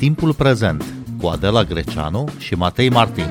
Timpul prezent cu Adela Greceanu și Matei Martin.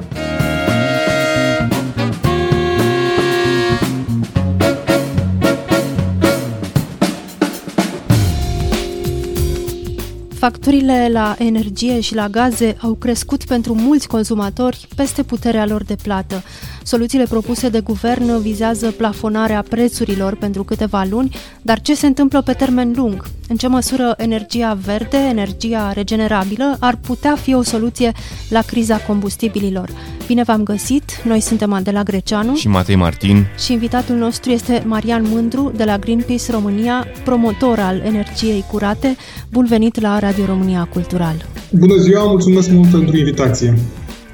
Facturile la energie și la gaze au crescut pentru mulți consumatori peste puterea lor de plată. Soluțiile propuse de guvern vizează plafonarea prețurilor pentru câteva luni, dar ce se întâmplă pe termen lung? În ce măsură energia verde, energia regenerabilă, ar putea fi o soluție la criza combustibililor? Bine v-am găsit! Noi suntem Adela Greceanu și Matei Martin și invitatul nostru este Marian Mândru de la Greenpeace România, promotor al energiei curate. Bun venit la Radio România Cultural! Bună ziua, mulțumesc mult pentru invitație!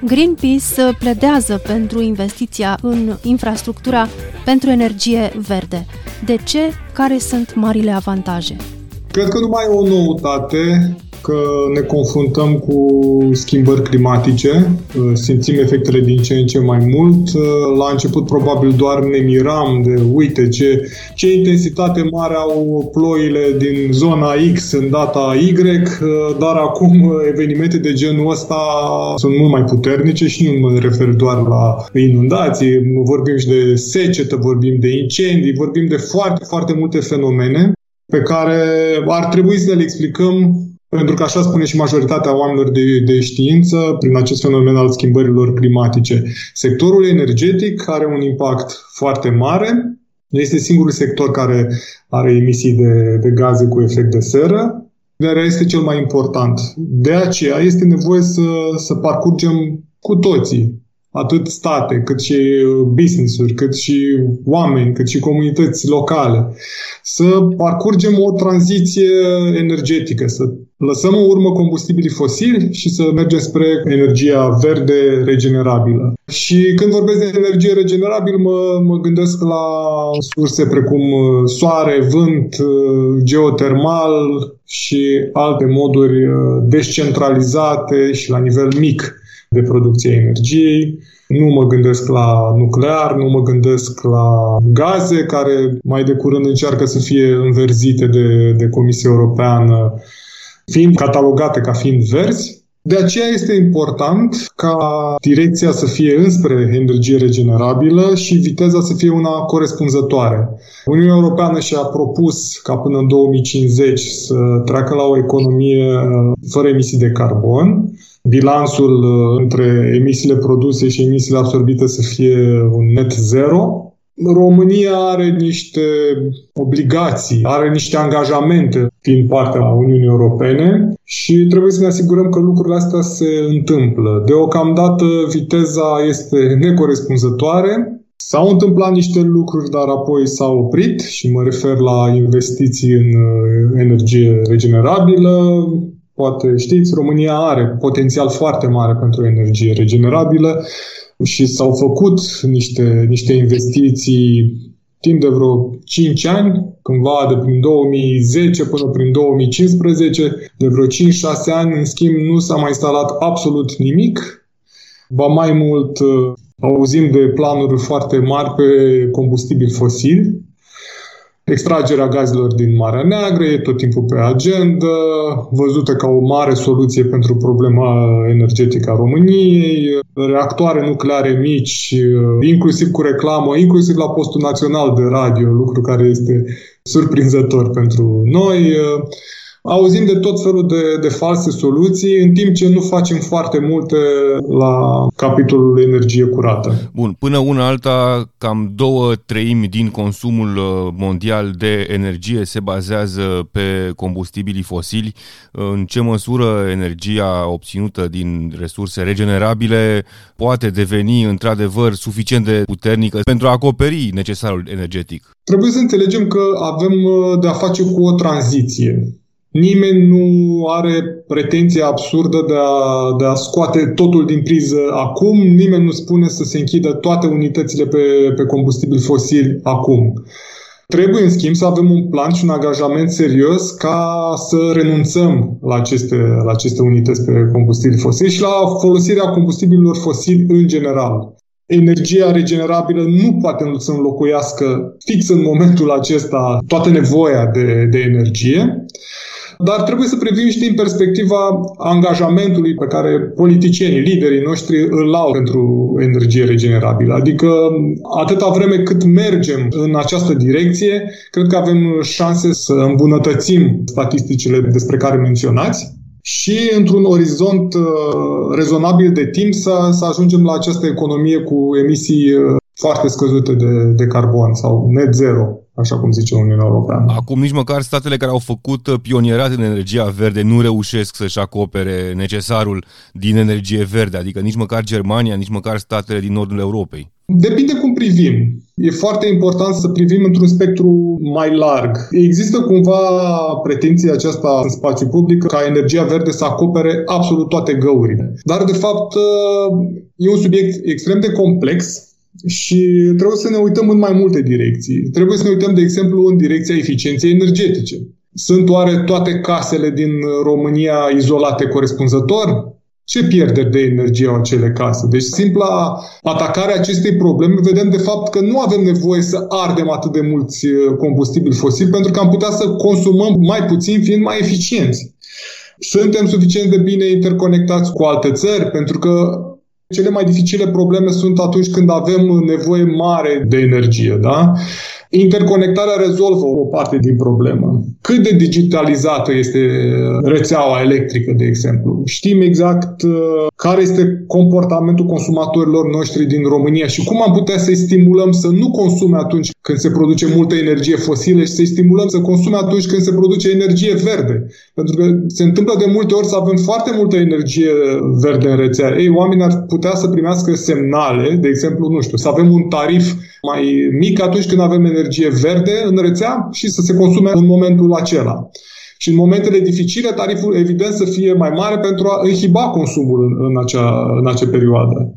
Greenpeace pledează pentru investiția în infrastructura pentru energie verde. De ce? Care sunt marile avantaje? Cred că nu mai e o noutate că ne confruntăm cu schimbări climatice, simțim efectele din ce în ce mai mult. La început probabil doar ne miram de uite ce, ce intensitate mare au ploile din zona X în data Y, dar acum evenimente de genul ăsta sunt mult mai puternice și nu mă refer doar la inundații, vorbim și de secetă, vorbim de incendii, vorbim de foarte, foarte multe fenomene pe care ar trebui să le explicăm pentru că așa spune și majoritatea oamenilor de, de știință prin acest fenomen al schimbărilor climatice. Sectorul energetic are un impact foarte mare, este singurul sector care are emisii de, de gaze cu efect de seră, dar este cel mai important. De aceea este nevoie să, să parcurgem cu toții atât state, cât și uh, business-uri, cât și oameni, cât și comunități locale, să parcurgem o tranziție energetică, să lăsăm în urmă combustibilii fosili și să mergem spre energia verde regenerabilă. Și când vorbesc de energie regenerabilă, mă, mă gândesc la surse precum uh, soare, vânt, uh, geotermal și alte moduri descentralizate și la nivel mic de producție a energiei. Nu mă gândesc la nuclear, nu mă gândesc la gaze, care mai de curând încearcă să fie înverzite de, de Comisia Europeană, fiind catalogate ca fiind verzi. De aceea este important ca direcția să fie înspre energie regenerabilă și viteza să fie una corespunzătoare. Uniunea Europeană și-a propus ca până în 2050 să treacă la o economie uh, fără emisii de carbon bilanțul uh, între emisiile produse și emisiile absorbite să fie un net zero. România are niște obligații, are niște angajamente din partea Uniunii Europene și trebuie să ne asigurăm că lucrurile astea se întâmplă. Deocamdată viteza este necorespunzătoare, S-au întâmplat niște lucruri, dar apoi s-au oprit și mă refer la investiții în uh, energie regenerabilă, Poate știți, România are potențial foarte mare pentru energie regenerabilă și s-au făcut niște, niște investiții timp de vreo 5 ani, cândva de prin 2010 până prin 2015, de vreo 5-6 ani, în schimb, nu s-a mai instalat absolut nimic. Ba mai mult, auzim de planuri foarte mari pe combustibili fosili, Extragerea gazelor din Marea Neagră e tot timpul pe agenda, văzută ca o mare soluție pentru problema energetică a României, reactoare nucleare mici, inclusiv cu reclamă, inclusiv la postul național de radio, lucru care este surprinzător pentru noi auzim de tot felul de, de false soluții, în timp ce nu facem foarte multe la capitolul energie curată. Bun, până una alta, cam două treimi din consumul uh, mondial de energie se bazează pe combustibilii fosili. În ce măsură energia obținută din resurse regenerabile poate deveni într-adevăr suficient de puternică pentru a acoperi necesarul energetic? Trebuie să înțelegem că avem uh, de a face cu o tranziție. Nimeni nu are pretenția absurdă de a, de a scoate totul din priză acum, nimeni nu spune să se închidă toate unitățile pe, pe combustibil fosil acum. Trebuie, în schimb, să avem un plan și un angajament serios ca să renunțăm la aceste, la aceste unități pe combustibil fosil și la folosirea combustibililor fosili în general. Energia regenerabilă nu poate să înlocuiască fix în momentul acesta toată nevoia de, de energie, dar trebuie să privim și din perspectiva angajamentului pe care politicienii, liderii noștri îl au pentru energie regenerabilă. Adică atâta vreme cât mergem în această direcție, cred că avem șanse să îmbunătățim statisticile despre care menționați și într-un orizont uh, rezonabil de timp să, să ajungem la această economie cu emisii uh, foarte scăzute de, de carbon sau net zero așa cum zice Uniunea Europeană. Acum nici măcar statele care au făcut pionierat în energia verde nu reușesc să-și acopere necesarul din energie verde, adică nici măcar Germania, nici măcar statele din nordul Europei. Depinde cum privim. E foarte important să privim într-un spectru mai larg. Există cumva pretenția aceasta în spațiu public ca energia verde să acopere absolut toate găurile. Dar, de fapt, e un subiect extrem de complex și trebuie să ne uităm în mai multe direcții. Trebuie să ne uităm, de exemplu, în direcția eficienței energetice. Sunt oare toate casele din România izolate corespunzător? Ce pierderi de energie au acele case? Deci simpla atacare a acestei probleme vedem de fapt că nu avem nevoie să ardem atât de mulți uh, combustibili fosili pentru că am putea să consumăm mai puțin fiind mai eficienți. Suntem suficient de bine interconectați cu alte țări pentru că cele mai dificile probleme sunt atunci când avem nevoie mare de energie, da? Interconectarea rezolvă o parte din problemă. Cât de digitalizată este rețeaua electrică, de exemplu? Știm exact uh, care este comportamentul consumatorilor noștri din România și cum am putea să-i stimulăm să nu consume atunci când se produce multă energie fosilă și să-i stimulăm să consume atunci când se produce energie verde. Pentru că se întâmplă de multe ori să avem foarte multă energie verde în rețea. Ei, oamenii ar putea să primească semnale, de exemplu, nu știu, să avem un tarif mai mic atunci când avem energie verde în rețea și să se consume în momentul acela. Și în momentele dificile, tariful evident să fie mai mare pentru a inhiba consumul în, în, acea, în acea perioadă.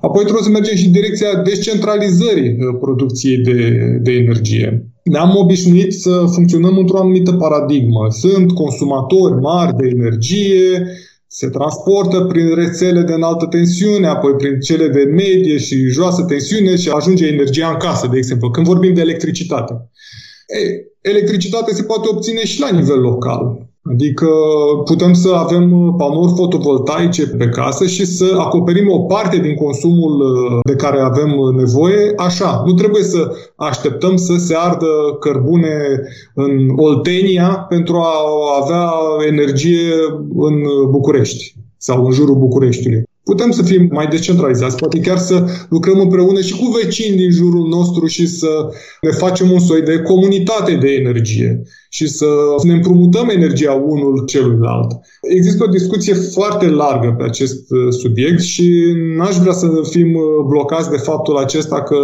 Apoi trebuie să mergem și în direcția descentralizării uh, producției de, de energie. Ne-am obișnuit să funcționăm într-o anumită paradigmă. Sunt consumatori mari de energie, se transportă prin rețele de înaltă tensiune, apoi prin cele de medie și joasă tensiune și ajunge energia în casă, de exemplu, când vorbim de electricitate. Ei, electricitatea se poate obține și la nivel local. Adică putem să avem panouri fotovoltaice pe casă și să acoperim o parte din consumul uh, de care avem nevoie așa. Nu trebuie să așteptăm să se ardă cărbune în Oltenia pentru a avea energie în București sau în jurul Bucureștiului putem să fim mai descentralizați, poate chiar să lucrăm împreună și cu vecini din jurul nostru și să ne facem un soi de comunitate de energie și să ne împrumutăm energia unul celuilalt. Există o discuție foarte largă pe acest uh, subiect și n-aș vrea să fim uh, blocați de faptul acesta că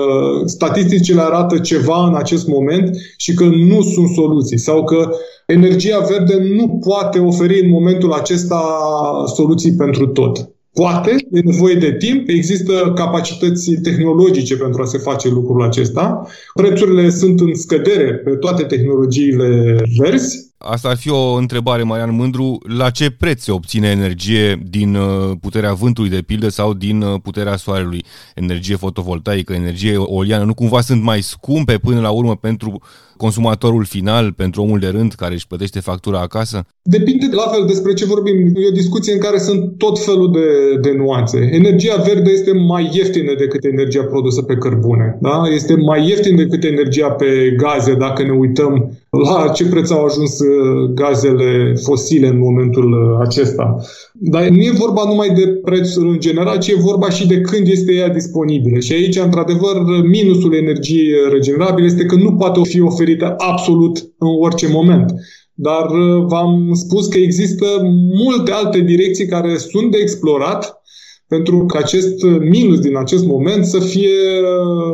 statisticile arată ceva în acest moment și că nu sunt soluții sau că energia verde nu poate oferi în momentul acesta soluții pentru tot. Poate, e nevoie de timp, există capacități tehnologice pentru a se face lucrul acesta. Prețurile sunt în scădere pe toate tehnologiile verzi. Asta ar fi o întrebare, Marian Mândru. La ce preț se obține energie din uh, puterea vântului, de pildă, sau din uh, puterea soarelui? Energie fotovoltaică, energie eoliană, nu cumva sunt mai scumpe până la urmă pentru consumatorul final, pentru omul de rând care își plătește factura acasă? Depinde la fel despre ce vorbim. E o discuție în care sunt tot felul de, de nuanțe. Energia verde este mai ieftină decât energia produsă pe cărbune. Da? Este mai ieftin decât energia pe gaze dacă ne uităm la ce preț au ajuns uh, gazele fosile în momentul uh, acesta. Dar nu e vorba numai de preț în general, ci e vorba și de când este ea disponibilă. Și aici, într-adevăr, minusul energiei regenerabile este că nu poate fi oferită absolut în orice moment. Dar uh, v-am spus că există multe alte direcții care sunt de explorat pentru că acest minus din acest moment să fie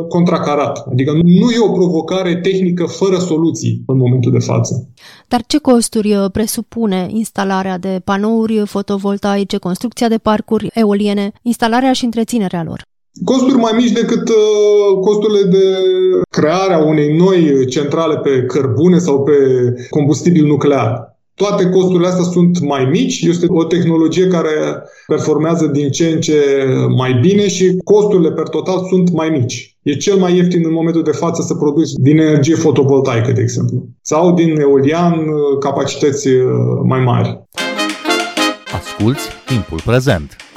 contracarat. Adică nu e o provocare tehnică fără soluții în momentul de față. Dar ce costuri uh, presupune instalarea de panouri fotovoltaice, construcția de parcuri eoliene, instalarea și întreținerea lor? Costuri mai mici decât uh, costurile de crearea unei noi centrale pe cărbune sau pe combustibil nuclear. Toate costurile astea sunt mai mici, este o tehnologie care performează din ce în ce mai bine și costurile per total sunt mai mici. E cel mai ieftin în momentul de față să produci din energie fotovoltaică, de exemplu, sau din eolian uh, capacități uh, mai mari. Asculți timpul prezent!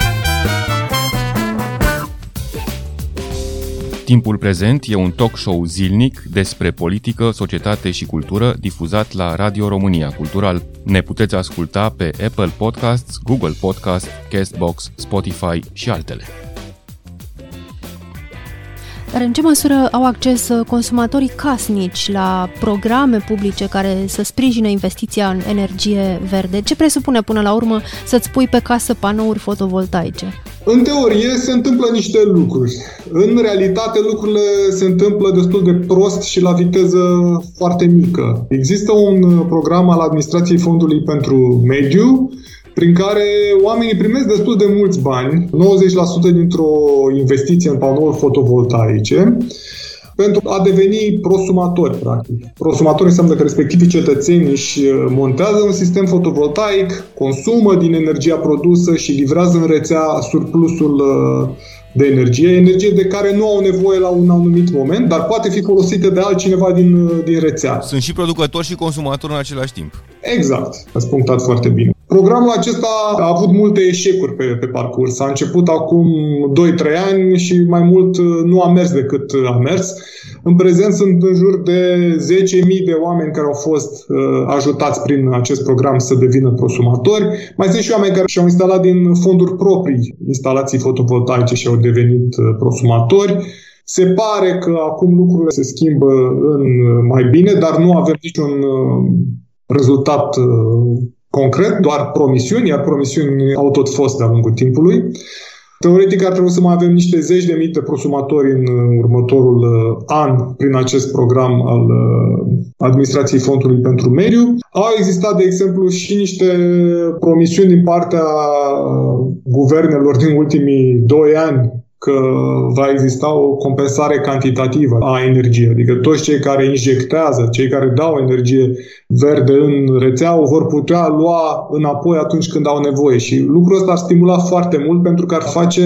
Timpul prezent e un talk show zilnic despre politică, societate și cultură difuzat la Radio România Cultural. Ne puteți asculta pe Apple Podcasts, Google Podcasts, Castbox, Spotify și altele. Dar în ce măsură au acces uh, consumatorii casnici la programe publice care să sprijine investiția în energie verde? Ce presupune până la urmă să-ți pui pe casă panouri fotovoltaice? În teorie se întâmplă niște lucruri. În realitate lucrurile se întâmplă destul de prost și la viteză foarte mică. Există un uh, program al Administrației Fondului pentru Mediu prin care oamenii primesc destul de mulți bani, 90% dintr-o investiție în panouri fotovoltaice, pentru a deveni prosumatori, practic. Prosumatori înseamnă că respectivii cetățeni își uh, montează un sistem fotovoltaic, consumă din energia produsă și livrează în rețea surplusul uh, de energie, energie de care nu au nevoie la un anumit moment, dar poate fi folosită de altcineva din, uh, din rețea. Sunt și producători și consumatori în același timp. Exact, ați punctat foarte bine. Programul acesta a avut multe eșecuri pe, pe parcurs. A început acum 2-3 ani și mai mult uh, nu a mers decât a mers. În prezent sunt în jur de 10.000 de oameni care au fost uh, ajutați prin acest program să devină prosumatori. Mai sunt și oameni care și-au instalat din fonduri proprii instalații fotovoltaice și au devenit uh, prosumatori. Se pare că acum lucrurile se schimbă în uh, mai bine, dar nu avem niciun uh, rezultat uh, concret, doar promisiuni, iar promisiuni au tot fost de-a lungul timpului. Teoretic ar trebui să mai avem niște zeci de mii de prosumatori în următorul uh, an prin acest program al uh, Administrației Fondului pentru Mediu. Au existat, de exemplu, și niște promisiuni din partea uh, guvernelor din ultimii doi ani că va exista o compensare cantitativă a energiei. Adică toți cei care injectează, cei care dau energie verde în rețea, o vor putea lua înapoi atunci când au nevoie. Și lucrul ăsta ar stimula foarte mult pentru că ar face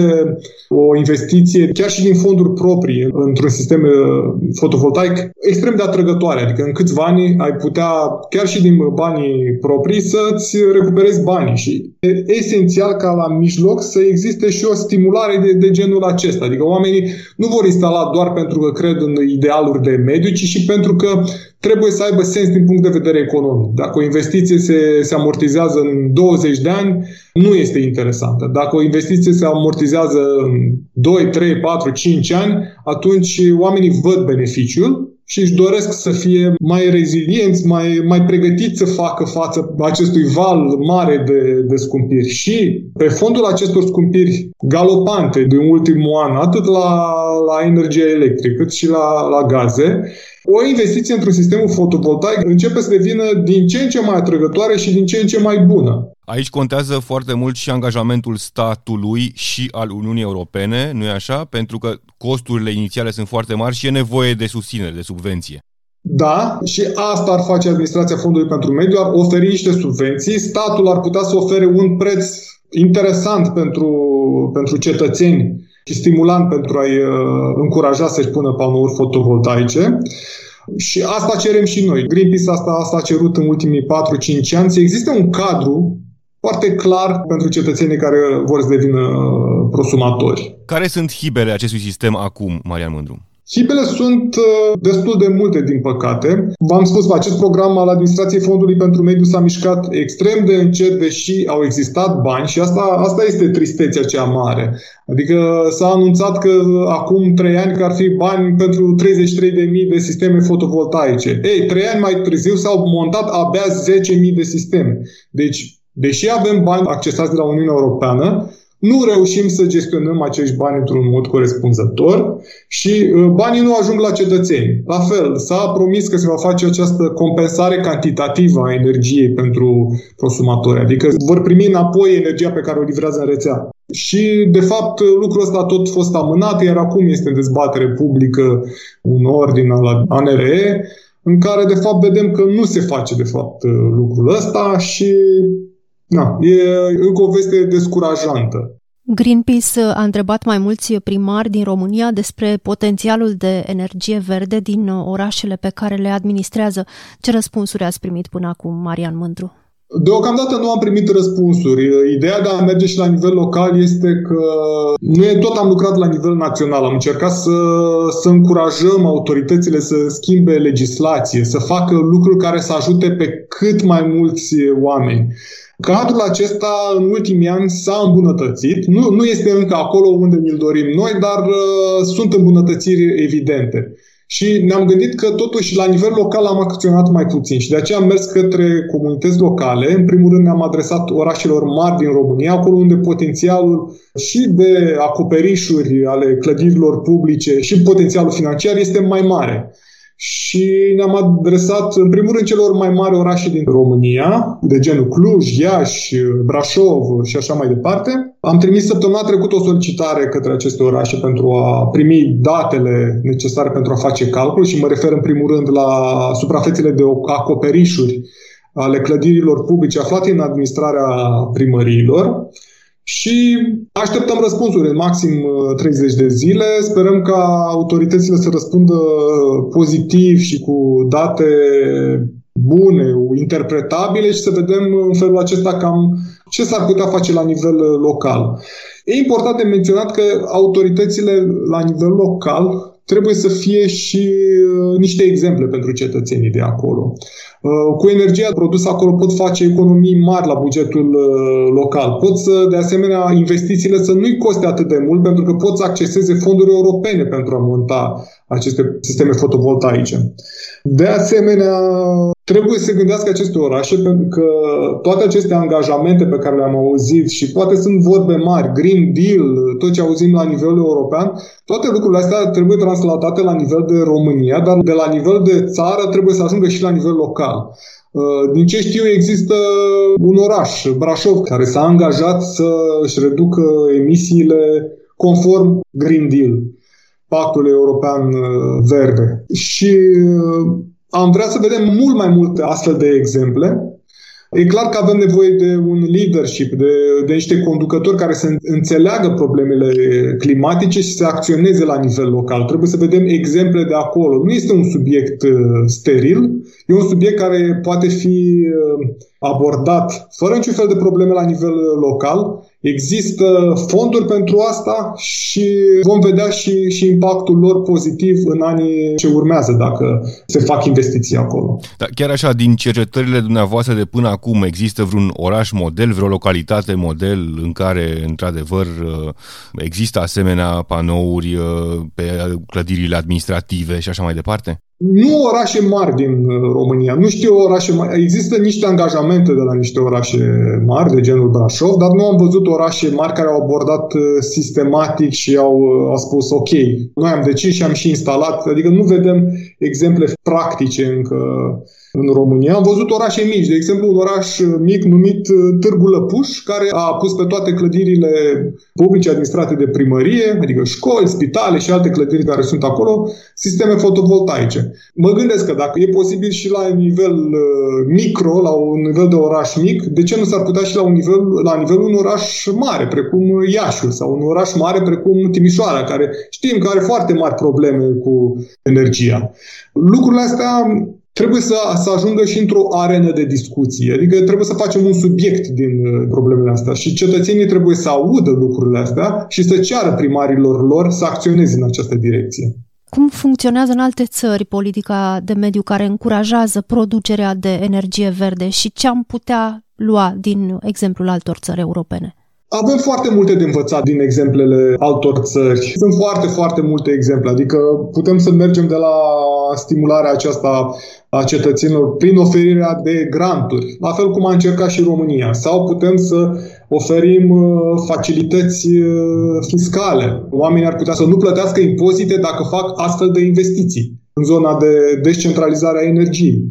o investiție, chiar și din fonduri proprii, într-un sistem uh, fotovoltaic extrem de atrăgătoare. Adică în câțiva ani ai putea, chiar și din banii proprii, să-ți recuperezi banii. Și e esențial ca la mijloc să existe și o stimulare de, de genul acesta. Adică oamenii nu vor instala doar pentru că cred în idealuri de mediu, ci și pentru că trebuie să aibă sens din punct de vedere economic. Dacă o investiție se, se amortizează în 20 de ani, nu este interesantă. Dacă o investiție se amortizează în 2, 3, 4, 5 ani, atunci oamenii văd beneficiul și își doresc să fie mai rezilienți, mai, mai pregătiți să facă față acestui val mare de, de scumpiri. Și pe fondul acestor scumpiri galopante din ultimul an, atât la, la energie electrică cât și la, la gaze, o investiție într-un sistem fotovoltaic începe să devină din ce în ce mai atrăgătoare și din ce în ce mai bună. Aici contează foarte mult și angajamentul statului și al Uniunii Europene, nu e așa? Pentru că costurile inițiale sunt foarte mari și e nevoie de susținere, de subvenție. Da, și asta ar face Administrația Fondului pentru Mediu, ar oferi niște subvenții, statul ar putea să ofere un preț interesant pentru, pentru cetățeni și stimulant pentru a-i uh, încuraja să-și pună panouri fotovoltaice. Și asta cerem și noi. Greenpeace asta, asta a cerut în ultimii 4-5 ani să existe un cadru foarte clar pentru cetățenii care vor să devină uh, prosumatori. Care sunt hibele acestui sistem acum, Marian Mândru? Hibele sunt uh, destul de multe, din păcate. V-am spus, acest program al Administrației Fondului pentru Mediu s-a mișcat extrem de încet, deși au existat bani și asta, asta este tristețea cea mare. Adică s-a anunțat că acum trei ani că ar fi bani pentru 33.000 de sisteme fotovoltaice. Ei, trei ani mai târziu s-au montat abia 10.000 de sisteme. Deci, deși avem bani accesați de la Uniunea Europeană, nu reușim să gestionăm acești bani într-un mod corespunzător și uh, banii nu ajung la cetățeni. La fel, s-a promis că se va face această compensare cantitativă a energiei pentru consumatori, adică vor primi înapoi energia pe care o livrează în rețea. Și, de fapt, lucrul ăsta a tot fost amânat, iar acum este în dezbatere publică un ordin la ANRE, în care, de fapt, vedem că nu se face, de fapt, lucrul ăsta și Na, e încă o veste descurajantă. Greenpeace a întrebat mai mulți primari din România despre potențialul de energie verde din orașele pe care le administrează. Ce răspunsuri ați primit până acum, Marian Mândru? Deocamdată nu am primit răspunsuri. Ideea de a merge și la nivel local este că noi tot am lucrat la nivel național. Am încercat să, să încurajăm autoritățile să schimbe legislație, să facă lucruri care să ajute pe cât mai mulți oameni. Cadrul acesta în ultimii ani s-a îmbunătățit. Nu, nu este încă acolo unde ne-l dorim noi, dar uh, sunt îmbunătățiri evidente. Și ne-am gândit că totuși la nivel local am acționat mai puțin și de aceea am mers către comunități locale. În primul rând ne-am adresat orașelor mari din România, acolo unde potențialul și de acoperișuri ale clădirilor publice și potențialul financiar este mai mare și ne-am adresat în primul rând celor mai mari orașe din România, de genul Cluj, Iași, Brașov și așa mai departe. Am trimis săptămâna trecută o solicitare către aceste orașe pentru a primi datele necesare pentru a face calcul și mă refer în primul rând la suprafețele de acoperișuri ale clădirilor publice aflate în administrarea primăriilor și așteptăm răspunsuri în maxim 30 uh, de zile. Sperăm ca autoritățile să răspundă pozitiv și cu date bune, interpretabile și să vedem în felul acesta cam ce s-ar putea face la nivel uh, local. E important de menționat că autoritățile la nivel local trebuie să fie și uh, niște exemple pentru cetățenii de acolo. Uh, cu energia produsă acolo pot face economii mari la bugetul uh, local. Pot să, de asemenea, investițiile să nu-i coste atât de mult pentru că pot să acceseze fonduri europene pentru a monta aceste sisteme fotovoltaice. De asemenea, trebuie să se gândească aceste orașe pentru că toate aceste angajamente pe care le-am auzit și poate sunt vorbe mari, Green Deal, tot ce auzim la nivel european, toate lucrurile astea trebuie translatate la nivel de România, dar de la nivel de țară trebuie să ajungă și la nivel local. Uh, din ce știu, există un oraș, Brașov, care s-a angajat să își reducă emisiile conform Green Deal, Pactul European uh, Verde. Și uh, am vrea să vedem mult mai multe astfel de exemple E clar că avem nevoie de un leadership, de, de niște conducători care să înțeleagă problemele climatice și să acționeze la nivel local. Trebuie să vedem exemple de acolo. Nu este un subiect uh, steril, e un subiect care poate fi uh, abordat fără niciun fel de probleme la nivel uh, local Există fonduri pentru asta și vom vedea și, și impactul lor pozitiv în anii ce urmează dacă se fac investiții acolo. Da, chiar așa, din cercetările dumneavoastră de până acum, există vreun oraș model, vreo localitate model în care, într-adevăr, există asemenea panouri uh, pe clădirile administrative și așa mai departe? Nu orașe mari din uh, România. Nu știu orașe mari. Există niște angajamente de la niște orașe mari, de genul Brașov, dar nu am văzut orașe mari care au abordat uh, sistematic și au, uh, au spus ok, noi am decis și am și instalat. Adică nu vedem exemple practice încă în România. Am văzut orașe mici, de exemplu un oraș mic numit uh, Târgu Lăpuș, care a pus pe toate clădirile publice administrate de primărie, adică școli, spitale și alte clădiri care sunt acolo, sisteme fotovoltaice. Mă gândesc că dacă e posibil și la nivel uh, micro, la un nivel de oraș mic, de ce nu s-ar putea și la un nivel, la nivelul un oraș mare, precum Iașul, sau un oraș mare precum Timișoara, care știm că are foarte mari probleme cu energia. Lucrurile astea trebuie să, să ajungă și într-o arenă de discuție. Adică trebuie să facem un subiect din uh, problemele astea și cetățenii trebuie să audă lucrurile astea și să ceară primarilor lor să acționeze în această direcție. Cum funcționează în alte țări politica de mediu care încurajează producerea de energie verde și ce am putea lua din exemplul altor țări europene? Avem foarte multe de învățat din exemplele altor țări. Sunt foarte, foarte multe exemple. Adică putem să mergem de la stimularea aceasta a cetățenilor prin oferirea de granturi, la fel cum a încercat și România. Sau putem să oferim uh, facilități uh, fiscale. Oamenii ar putea să nu plătească impozite dacă fac astfel de investiții în zona de descentralizare a energiei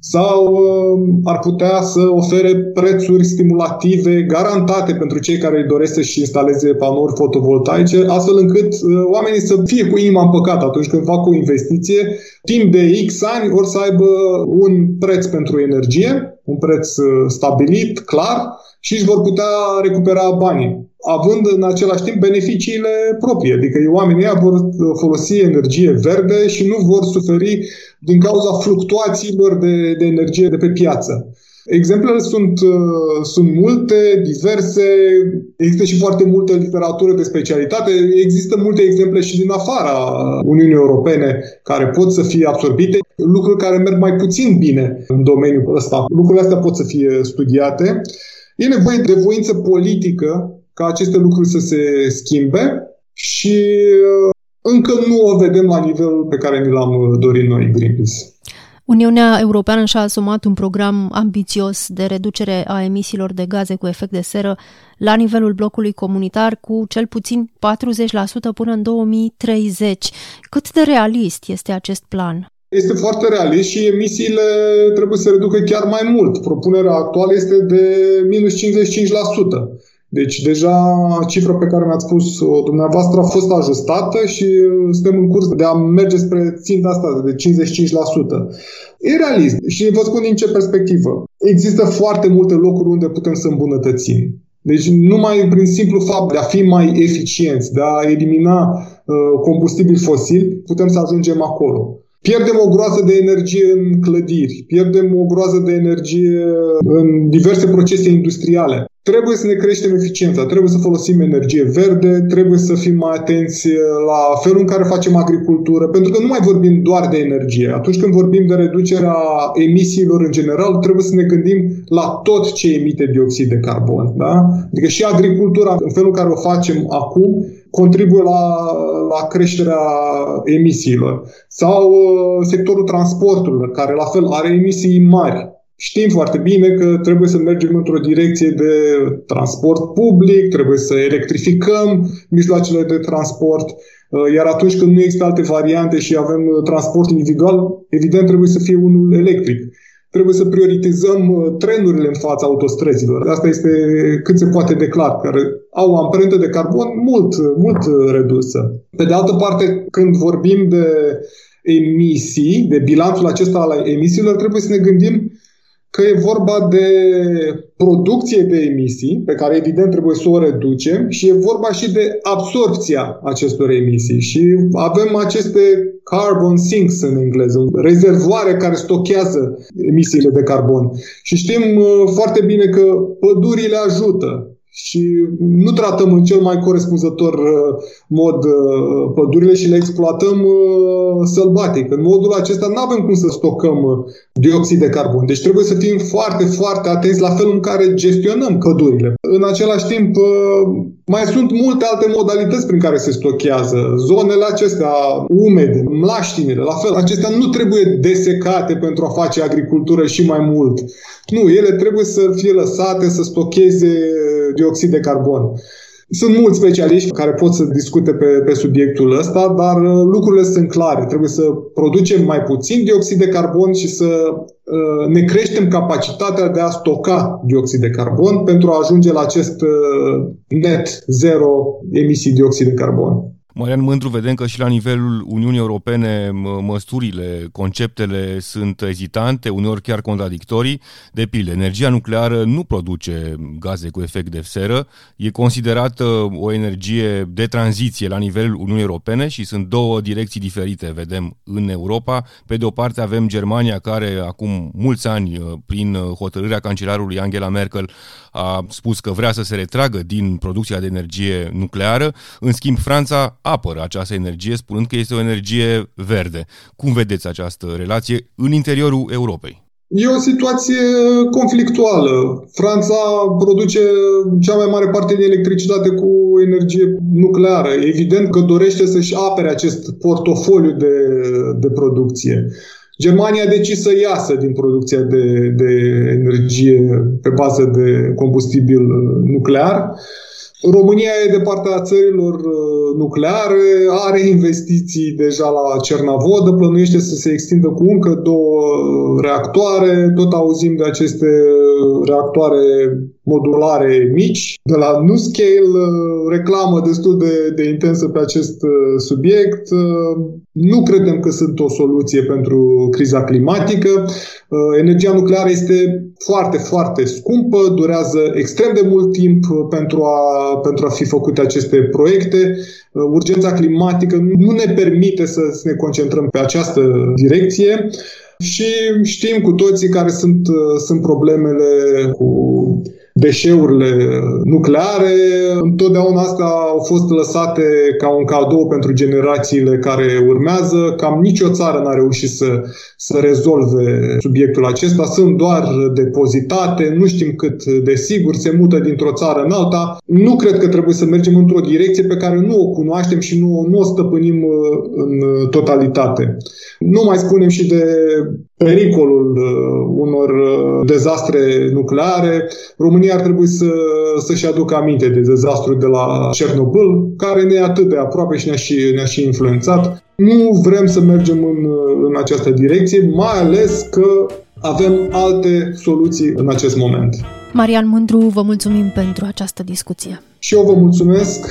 sau uh, ar putea să ofere prețuri stimulative garantate pentru cei care îi doresc să-și instaleze panouri fotovoltaice, astfel încât uh, oamenii să fie cu inima împăcată atunci când fac o investiție, timp de X ani ori să aibă un preț pentru energie, un preț uh, stabilit, clar, și își vor putea recupera banii având în același timp beneficiile proprii. Adică oamenii vor folosi energie verde și nu vor suferi din cauza fluctuațiilor de, de energie de pe piață. Exemplele sunt, uh, sunt multe, diverse, există și foarte multă literatură de specialitate, există multe exemple și din afara Uniunii Europene care pot să fie absorbite, lucruri care merg mai puțin bine în domeniul ăsta. Lucrurile astea pot să fie studiate. E nevoie de voință politică ca aceste lucruri să se schimbe și uh, încă nu o vedem la nivelul pe care ni l-am dorit noi, Greenpeace. Uniunea Europeană și-a asumat un program ambițios de reducere a emisiilor de gaze cu efect de seră la nivelul blocului comunitar cu cel puțin 40% până în 2030. Cât de realist este acest plan? Este foarte realist și emisiile trebuie să reducă chiar mai mult. Propunerea actuală este de minus 55%. Deci deja cifra pe care mi-ați spus-o dumneavoastră a fost ajustată și uh, suntem în curs de a merge spre ținta asta de 55%. E realist și vă spun din ce perspectivă. Există foarte multe locuri unde putem să îmbunătățim. Deci numai prin simplu fapt de a fi mai eficienți, de a elimina uh, combustibili fosili, putem să ajungem acolo. Pierdem o groază de energie în clădiri, pierdem o groază de energie în diverse procese industriale. Trebuie să ne creștem eficiența, trebuie să folosim energie verde, trebuie să fim mai atenți la felul în care facem agricultură, pentru că nu mai vorbim doar de energie. Atunci când vorbim de reducerea emisiilor în general, trebuie să ne gândim la tot ce emite dioxid de carbon. Da? Adică și agricultura, în felul în care o facem acum, contribuie la, la creșterea emisiilor. Sau uh, sectorul transporturilor, care la fel are emisii mari. Știm foarte bine că trebuie să mergem într-o direcție de transport public, trebuie să electrificăm mijloacele de transport, uh, iar atunci când nu există alte variante și avem uh, transport individual, evident trebuie să fie unul electric. Trebuie să prioritizăm uh, trenurile în fața autostrăzilor. Asta este cât se poate de clar, care au o amprentă de carbon mult, mult redusă. Pe de altă parte, când vorbim de emisii, de bilanțul acesta al emisiilor, trebuie să ne gândim că e vorba de producție de emisii, pe care evident trebuie să o reducem, și e vorba și de absorpția acestor emisii. Și avem aceste carbon sinks în engleză, rezervoare care stochează emisiile de carbon. Și știm uh, foarte bine că pădurile ajută și nu tratăm în cel mai corespunzător uh, mod uh, pădurile și le exploatăm uh, sălbatic. În modul acesta nu avem cum să stocăm dioxid de carbon. Deci trebuie să fim foarte, foarte atenți la felul în care gestionăm pădurile. În același timp, mai sunt multe alte modalități prin care se stochează. Zonele acestea umede, mlaștinile, la fel, acestea nu trebuie desecate pentru a face agricultură și mai mult. Nu, ele trebuie să fie lăsate să stocheze dioxid de carbon. Sunt mulți specialiști care pot să discute pe, pe subiectul ăsta, dar uh, lucrurile sunt clare. Trebuie să producem mai puțin dioxid de carbon și să uh, ne creștem capacitatea de a stoca dioxid de carbon pentru a ajunge la acest uh, net zero emisii dioxid de carbon. Marian Mândru, vedem că și la nivelul Uniunii Europene măsurile, conceptele sunt ezitante, uneori chiar contradictorii. De pildă, energia nucleară nu produce gaze cu efect de seră, e considerată o energie de tranziție la nivelul Uniunii Europene și sunt două direcții diferite, vedem, în Europa. Pe de o parte avem Germania, care acum mulți ani, uh, prin hotărârea cancelarului Angela Merkel, a spus că vrea să se retragă din producția de energie nucleară. În schimb, Franța apără această energie, spunând că este o energie verde. Cum vedeți această relație în interiorul Europei? E o situație conflictuală. Franța produce cea mai mare parte din electricitate cu energie nucleară. Evident că dorește să-și apere acest portofoliu de, de producție. Germania a decis să iasă din producția de, de energie pe bază de combustibil nuclear. România e de partea țărilor uh, nucleare, are investiții deja la Cernavodă, plănuiește să se extindă cu încă două reactoare, tot auzim de aceste reactoare modulare mici. De la NuScale reclamă destul de, de intensă pe acest subiect. Nu credem că sunt o soluție pentru criza climatică. Energia nucleară este foarte, foarte scumpă, durează extrem de mult timp pentru a, pentru a fi făcute aceste proiecte. Urgența climatică nu ne permite să ne concentrăm pe această direcție și știm cu toții care sunt, sunt problemele cu deșeurile nucleare. Întotdeauna astea au fost lăsate ca un cadou pentru generațiile care urmează. Cam nicio țară n-a reușit să, să rezolve subiectul acesta. Sunt doar depozitate, nu știm cât de sigur, se mută dintr-o țară în alta. Nu cred că trebuie să mergem într-o direcție pe care nu o cunoaștem și nu, nu o stăpânim uh, în totalitate. Nu mai spunem și de pericolul uh, unor uh, dezastre nucleare. România ar trebui să, să-și aducă aminte de dezastru de la Cernobâl, care ne e atât de aproape și ne-a și, ne-a și influențat. Nu vrem să mergem în, în această direcție, mai ales că avem alte soluții în acest moment. Marian Mândru, vă mulțumim pentru această discuție. Și eu vă mulțumesc.